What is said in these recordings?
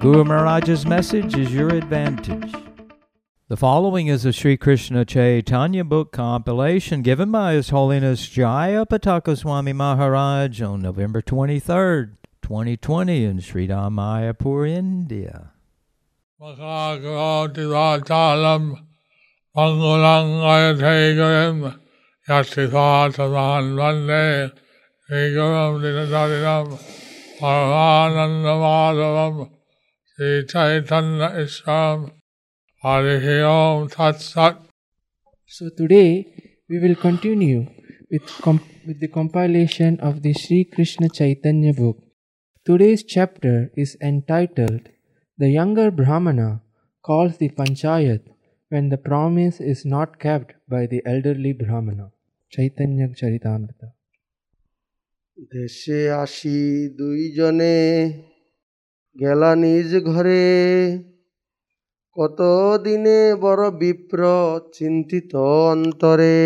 Guru Maharaj's message is your advantage. The following is a Sri Krishna Chaitanya book compilation given by His Holiness Jaya Pataka Swami Maharaj on November 23rd, 2020 in Sri Mayapur, India. Dinadarinam Paramanandamadavam Sri Chaitanya Isram Harihi Om Tat Sat So today we will continue with, com- with the compilation of the Sri Krishna Chaitanya book. Today's chapter is entitled The Younger Brahmana Calls the Panchayat When the Promise is Not Kept by the Elderly Brahmana. Chaitanya Charitamrita. দেশে আসি দুইজনে গেলা নিজ ঘরে কত দিনে বড় বিপ্র চিন্তিত অন্তরে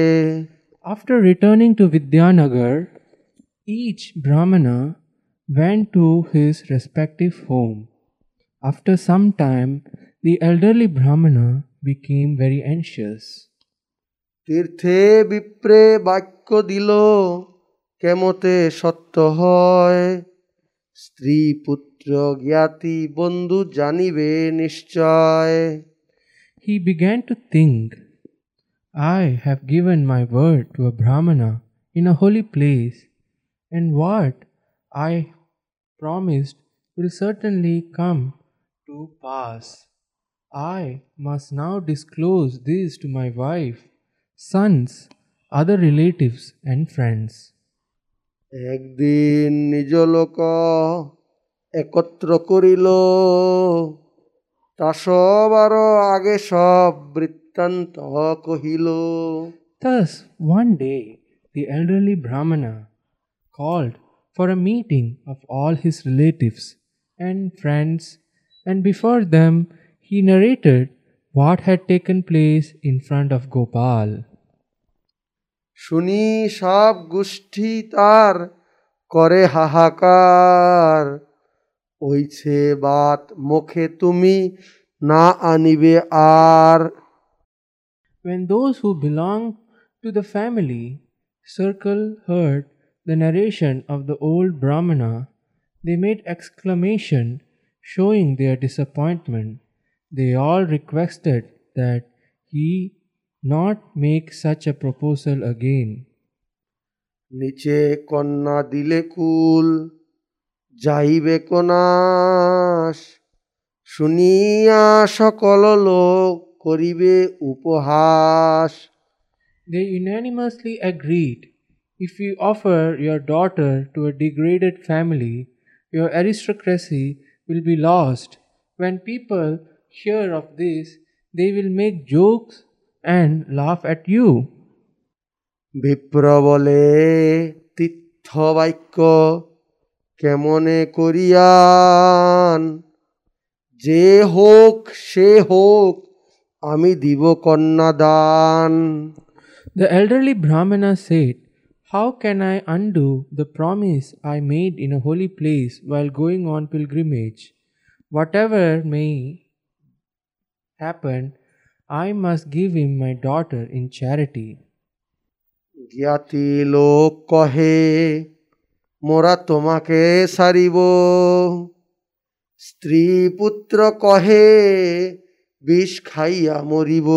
After returning to Vidyanagar, each Brahmana went to his respective home. After some time, the elderly Brahmana became very anxious. তীর্থে বিপ্রে বাক্য দিল কেমতে সত্য হয় স্ত্রী পুত্র জ্ঞাতি বন্ধু জানিবে নিশ্চয় He began to think, I have given my word to a Brahmana in a holy place, and what I promised will certainly come to pass. I must now disclose this to my wife, sons, other relatives, and friends. একদিন নিজ লোক একত্র করিল তা সবার আগে সব বৃত্তান্ত কহিল Thus, one day, the elderly Brahmana called for a meeting of all his relatives and friends, and before them he narrated what had taken place in front of Gopal. শুনি সব গোষ্ঠী তার করে হাহাকার ওইছে বাত মুখে তুমি না আনিবে আর When those who belonged to the family circle heard the narration of the old Brahmana, they made exclamation showing their disappointment. They all requested that he not make such a proposal again. নিচে কন্যা দিলে কুল যাইবে কনাস শুনিয়া সকল লোক করিবে উপহাস They unanimously agreed if you offer your daughter to a degraded family, your aristocracy will be lost. When people hear of this, they will make jokes and laugh at you. বিপ্র বলে তীর্থ বাক্য কেমনে করিয়ান যে হোক সে হোক আমি দিব কন্যাদান The elderly Brahmana said, How can I undo the promise I made in a holy place while going on pilgrimage? Whatever may happen, I must give him my daughter in charity. জ্ঞাতি লোক কহে মোরা তোমাকে সারিব স্ত্রী পুত্র কহে বিষ খাইয়া মরিব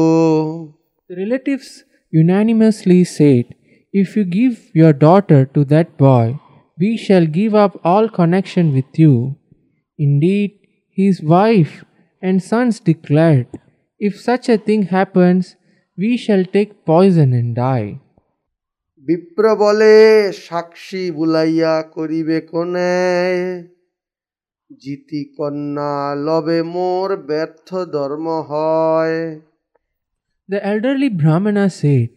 The relatives unanimously said, If you give your daughter to that boy, we shall give up all connection with you. Indeed, his wife and sons declared, If such a thing happens, we shall take poison and die. বিপ্র বলে সাক্ষী বুলাইয়া করিবে কোনে জিতি কন্যা লবে মোর ব্যর্থ ধর্ম হয় The elderly Brahmana said,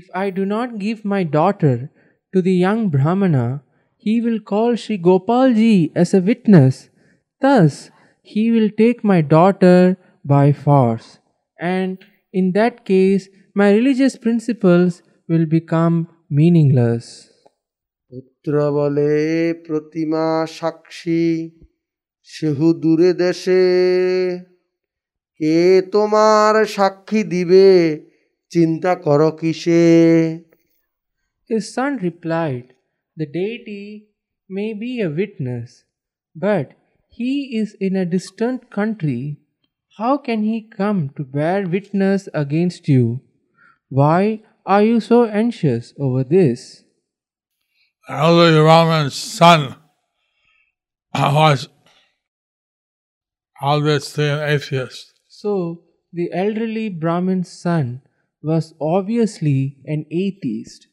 If I do not give my daughter to the young Brahmana, he will call Sri Gopalji as a witness. Thus, he will take my daughter by force. And in that case, my religious principles will become meaningless. পুত্র বলে প্রতিমা সাক্ষী সেহু দূরে দেশে কে তোমার সাক্ষী দিবে চিন্তা করো কিসে His son replied, The deity may be a witness, but he is in a distant country. How can he come to bear witness against you? Why are you so anxious over this? The elderly Brahman's son was obviously an atheist. So, the elderly Brahmin's son was obviously an atheist,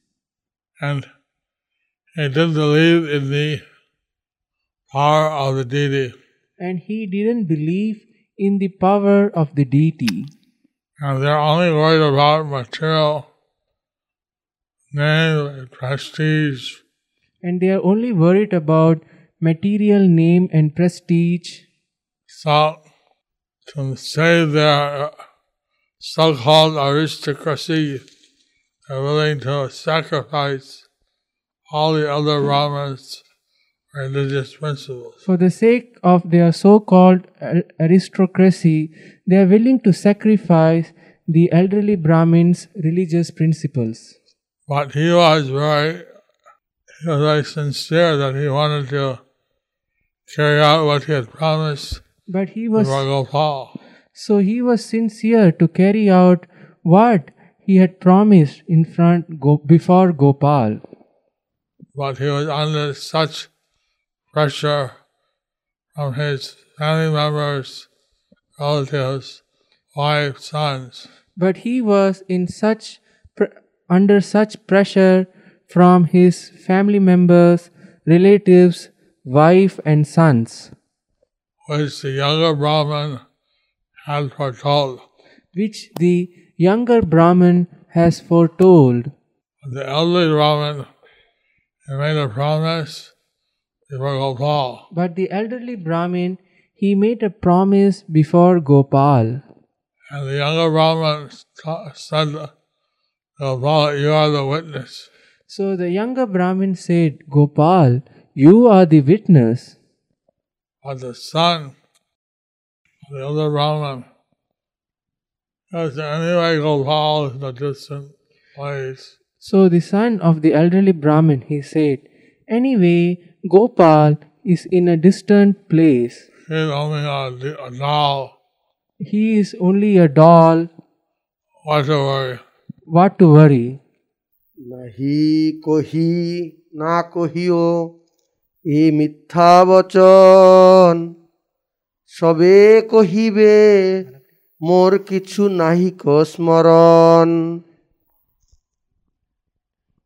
and he didn't believe in the power of the deity. and he didn't believe in the power of the deity. And they're only worried about material name, and prestige, And they are only worried about material name and prestige. so to save their uh, so-called aristocracy, they're willing to sacrifice all the other Brahmins' religious principles. For the sake of their so called aristocracy, they are willing to sacrifice the elderly Brahmins' religious principles. But he was very, he was very sincere that he wanted to carry out what he had promised But he was so he was sincere to carry out what he had promised in front go, before Gopal. But he was under such pressure from his family members, relatives, wife, sons, But he was in such pr- under such pressure from his family members, relatives, wife, and sons, which the younger Brahman had foretold. which the younger Brahman has foretold. The elderly Brahman made a promise. But the elderly Brahmin he made a promise before Gopal, And the younger Brahman ta- said Gopal, You are the witness. so the younger Brahmin said, "Gopal, you are the witness." But the son of the elder Brahman says, Anyway, Gopal is a distant place. So the son of the elderly Brahmin he said, "Anyway, Gopal is in a distant place." He's only a, a doll. He is only a doll. What to worry? What to worry? নাহি কহি না কহিও এ মিথ্যা বচন সবে কহিবে মোর কিছু নাহিক স্মরণ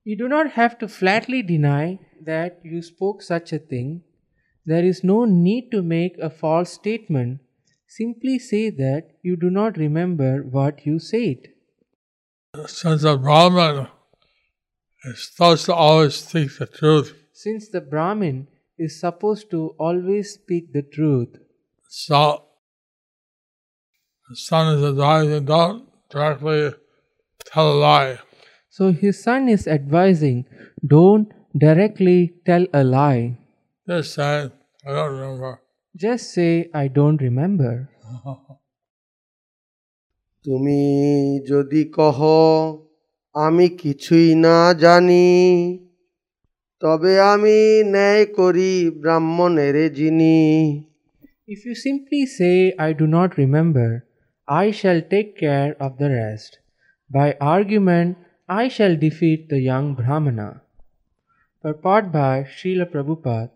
You do not have to flatly deny that you spoke such a thing. There is no need to make a false statement. Simply say that you do not remember what you said. Since a Brahman is supposed to always speak the truth, Since the Brahmin is supposed to always speak the truth, so the son is advising don't directly tell a lie. So his son is advising don't directly tell a lie. Just say, I don't remember. Just say, I don't remember. তুমি যদি কহ আমি কিছুই না জানি তবে আমি ন্যায় করি ব্রাহ্মণের যিনি If you simply say, I do not remember, I shall take care of the rest. By argument, I shall defeat the young Brahmana. Purport by Srila Prabhupada,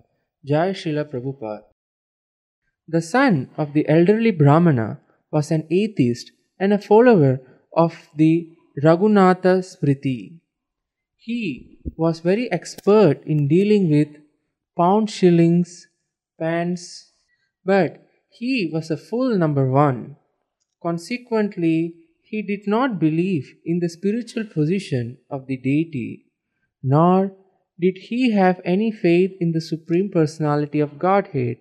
Jai Srila Prabhupada. The son of the elderly Brahmana was an atheist and a follower of the Raghunatha Smriti. He was very expert in dealing with pound shillings, pence, But he was a fool number one. Consequently, he did not believe in the spiritual position of the deity, nor did he have any faith in the Supreme Personality of Godhead.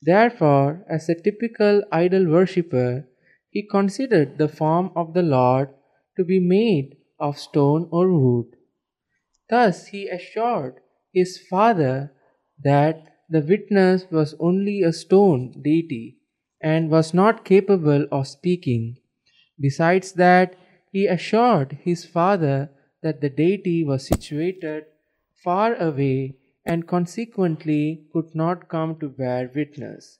Therefore, as a typical idol worshipper, he considered the form of the Lord to be made of stone or wood. Thus, he assured his father that the witness was only a stone deity and was not capable of speaking. Besides that, he assured his father that the deity was situated far away and consequently could not come to bear witness.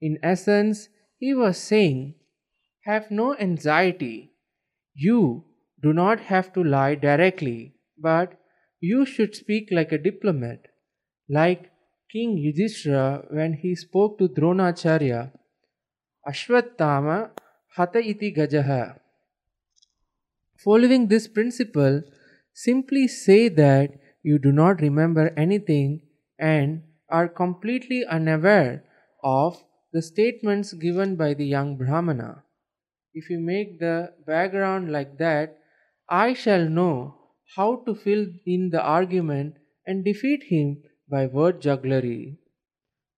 In essence, he was saying, Have no anxiety. You do not have to lie directly, but you should speak like a diplomat, like King Yudhishthira when he spoke to Dronacharya, Ashwatthama Hata iti Gajaha. Following this principle, simply say that you do not remember anything and are completely unaware of the statements given by the young Brahmana. If you make the background like that, I shall know how to fill in the argument and defeat him by word jugglery.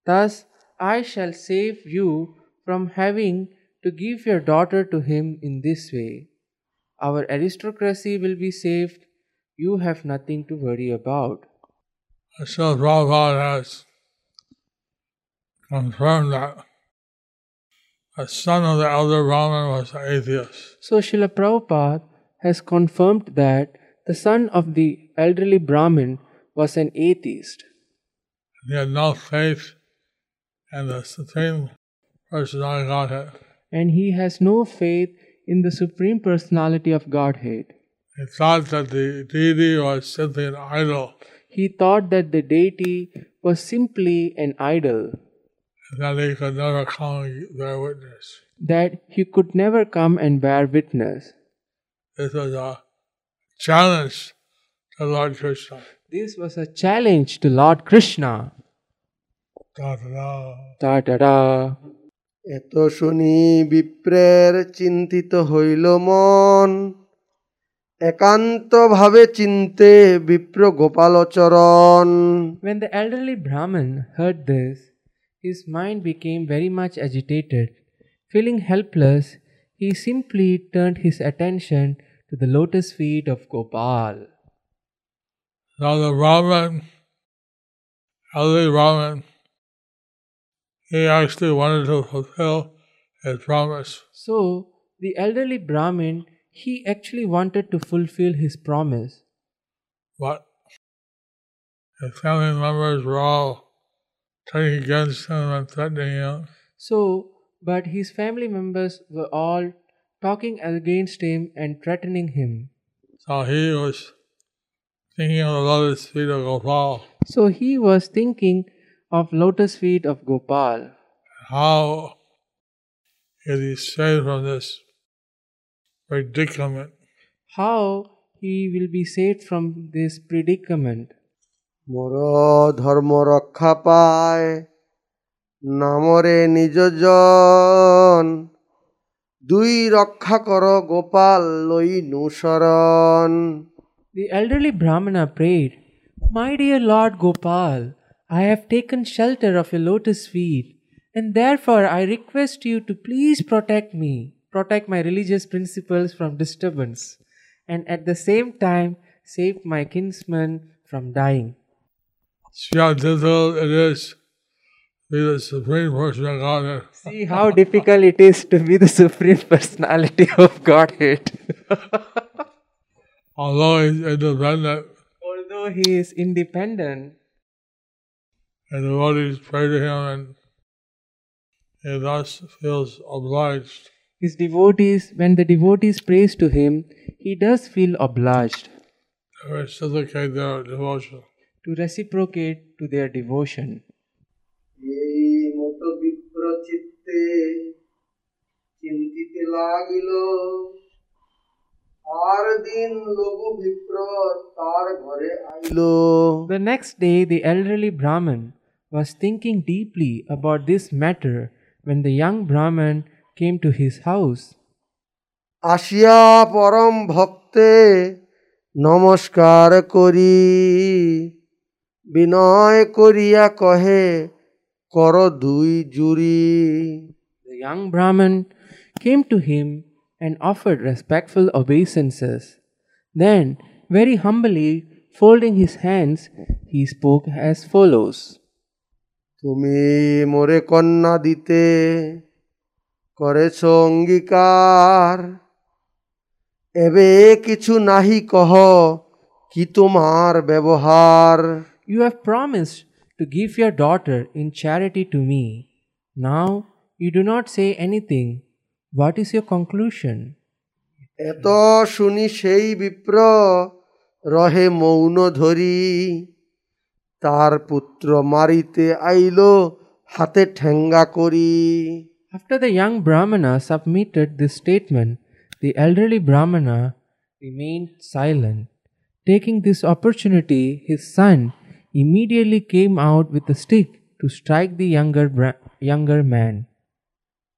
Thus, I shall save you from having to give your daughter to him in this way. Our aristocracy will be saved. You have nothing to worry about. So Prabhupada has confirmed that the son of the elder Brahmin was an atheist. So, Srila Prabhupada has confirmed that the son of the elderly Brahmin was an atheist. He had no faith in the Supreme Personality Godhead. And he has no faith in the Supreme Personality of Godhead. He thought that the deity was simply an idol, He thought that the deity was simply an idol, that he could never come and bear witness. that he could never come and bear witness. This was a challenge to Lord Krishna. This was a challenge to Lord Krishna. Da, da, da. Da da da. এত শুনি বিপ্রের চিন্তিত হইল মন একান্তভাবে চিনতে বিপ্র গোপালচরণ When the elderly Brahmin heard this, his mind became very much agitated. Feeling helpless, he simply turned his attention to the lotus feet of Gopal. Now the Brahmin, elderly Brahmin, he actually wanted to fulfill his promise. So, the elderly Brahmin, he actually wanted to fulfill his promise. but his family members were all turning against him and threatening him. So, but his family members were all talking against him and threatening him. So he was thinking of the lotus feet of Gopal, So, he was thinking of lotus feet of Gopal. how is he saved from this predicament? How he will be saved from this predicament. মোর ধর্ম রক্ষা পায় নামরে নিজজন দুই রক্ষা কর গোপাল লইনু শরণ The elderly Brahmana prayed, My dear Lord Gopal, I have taken shelter of your lotus feet, and therefore I request you to please protect me, protect my religious principles from disturbance, and at the same time save my kinsman from dying. See how difficult it is to be the supreme person of Godhead. See how difficult it is to be the Supreme Personality of Godhead. Although he's independent, Although he is independent, and the devotees pray to him, and he thus feels obliged. his devotees, when the devotees praise to him, he does feel obliged. to reciprocate their devotion. to reciprocate to their devotion. এই মতো বিপ্র চিত্তে চিন্তিতে লাগিল আর দিন লঘু বিপ্র তার ঘরে আইল The next day, the elderly Brahmin was thinking deeply about this matter when the young Brahman came to his house. আসিয়া পরম ভক্তে নমস্কার করি বিনয় করিয়া কহে কর দুই জুরি The young Brahman came to him and offered respectful obeisances. Then, very humbly, folding his hands, he spoke as follows তুমি মোরে কন্যা দিতে করেছ অঙ্গীকার। এবে কিছু নাহি কহ কি তোমার ব্যবহার? You have promise to give your daughter in charity to me now you do not say anything what is your conclusion এত শুনি সেই বিপ্র রহে মৌন ধরি। তার পুত্র মারিতে আইল হাতে ঠেঙ্গা করি After the young Brahmana submitted this statement, the elderly Brahmana remained silent. Taking this opportunity, his son immediately came out with a stick to strike the younger, bra- younger man.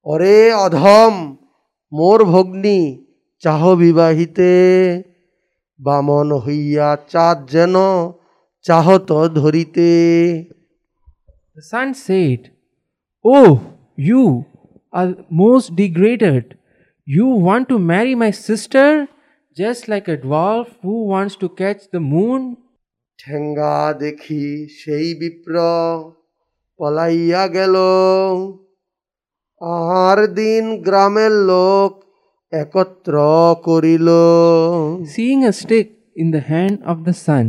অরে অধম মোর ভগ্নী চাহ বিবাহিতে বামন হইয়া চাঁদ যেন চাহত ধরিতে The son said, Oh, you are most degraded. You want to marry my sister just like a dwarf who wants to catch the moon? ঠেঙ্গা দেখি সেই বিপ্র পলাইয়া গেল আর দিন গ্রামের লোক একত্র করিল Seeing a stick in the hand of the son,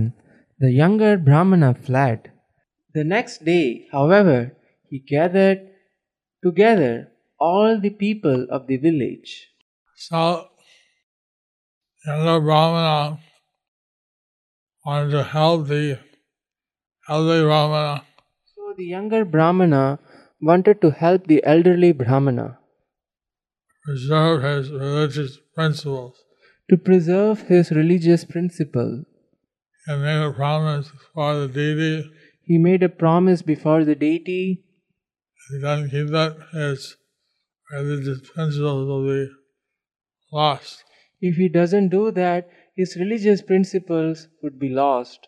the younger Brahmana fled. The next day, however, he gathered together all the people of the village. So, younger Brahmana wanted to help the elderly Brahmana So the younger Brahmana wanted to help the elderly Brahmana preserve his religious principles to preserve his religious principle. And made a promise for the deity. He made a promise before the deity. If he doesn't keep that, his religious principles will be lost. If he doesn't do that, his religious principles would be lost.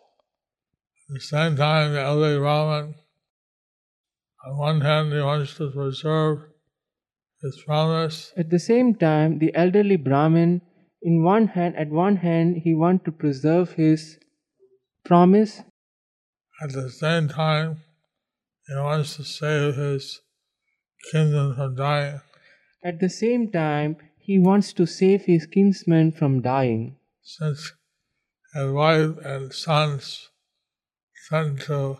At the same time, the elderly Brahman, on one hand, he wants to preserve his promise, At the same time, the elderly Brahmin, in one hand, at one hand, he want to preserve his promise. at the same time, he wants to save his kingdom from dying. At the same time, he wants to save his kinsman from dying. Since his wife and sons threatened to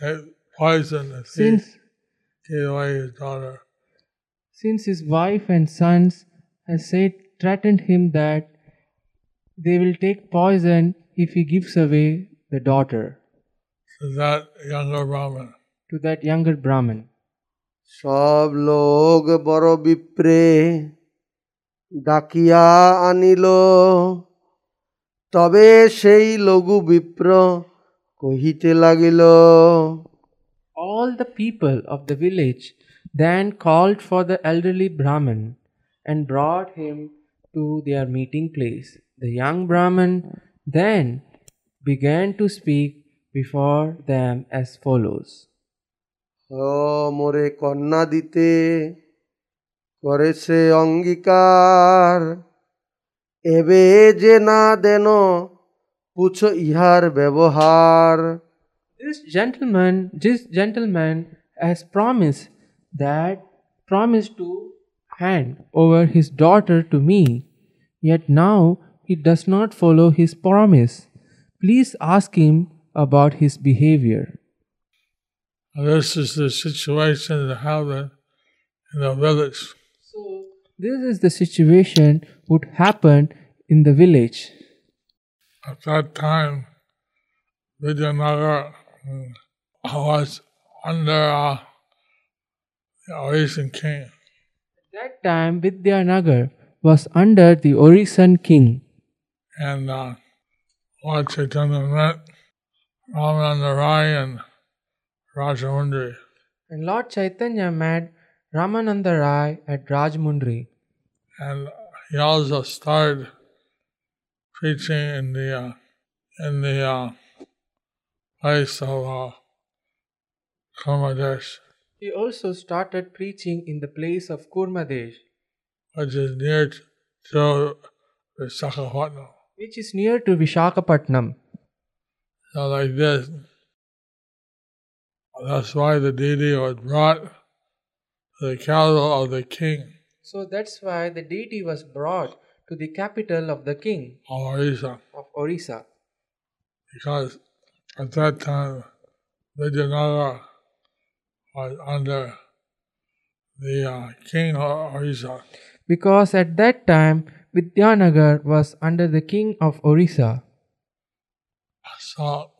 take poison if he Since, gave away his daughter. since his wife and sons has said, threatened him that they will take poison if he gives away the daughter to that younger Brahmin. to that younger Brahmin. সব লোক বড় বিপ্রে ডাকিয়া আনিল তবে সেই লঘু বিপ্র কহিতে লাগিল All the people of the village then called for the elderly Brahmin and brought him to their meeting place. The young Brahmin then began to speak before them as follows ও মোরে কন্যা দিতে করেছে অঙ্গীকার এবে যে না দেন পুছো ইহার ব্যবহার This gentleman, this gentleman has promised that promised to hand over his daughter to me, yet now he does not follow his promise. Please ask him about his behavior. This is the situation that happened in the village. So this is the situation would happen in the village. At that time, Vidyanagar mm, was under uh, the king. At that time Vidyanagar was under the Orisan king. And uh, Lord Chaitanya met Ramananda Rai and Rajamundry. And Lord Chaitanya met Ramananda Rai at Rajmundry. And he also started preaching in the uh, in the uh, place of uh, Kurmadesh, He also started preaching in the place of Kurmadesh, which is near to Visakhapatnam. Which is near to Vishakhapatnam. So like this. That's why the deity was brought to the capital of the king So that's why the deity was brought to the capital of the king of Orissa. of Orissa. Because at that time Vijayanagara was under the uh, king of Orissa. Because at that time Vidyanagar was under the king of Orissa. So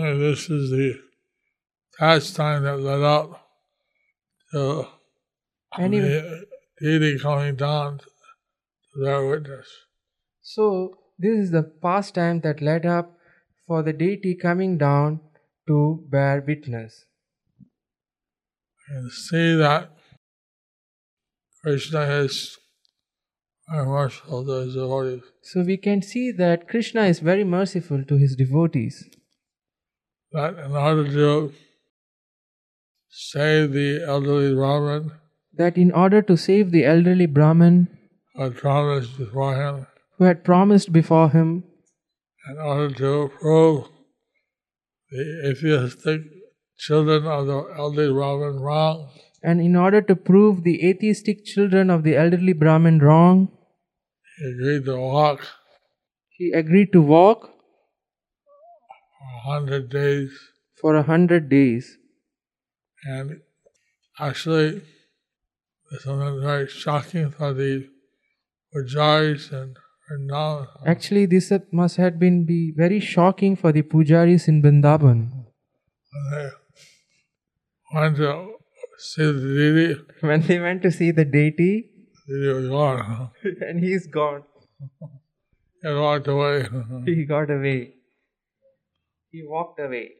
uh, this is the pastime that led up to Anyway. the deity coming down to their witness. So this is the pastime that led up for the deity coming down to bear witness. And see that Krishna is very merciful to his devotees. So we can see that Krishna is very merciful to his devotees. That in order to save the elderly Brahmin That in order to save the elderly Brahmin who had promised before him, who had promised before him, in order to prove the atheistic children of the elderly Brahmin wrong, and in order to prove the atheistic children of the elderly Brahmin wrong, agreed to walk he agreed to walk for a hundred days. for a hundred days. And actually, this was very shocking for the Pujaris and Vrindavan. Actually, this must have been be very shocking for the pujaris in Vrindavan. They went to see the deity, When they went to see the deity, the was gone. and he's gone. He walked away. He got away. He walked away.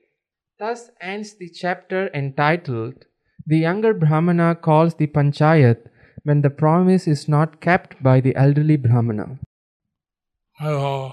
Thus ends the chapter entitled The Younger Brahmana Calls the Panchayat when the promise is not kept by the elderly Brahmana. Hello.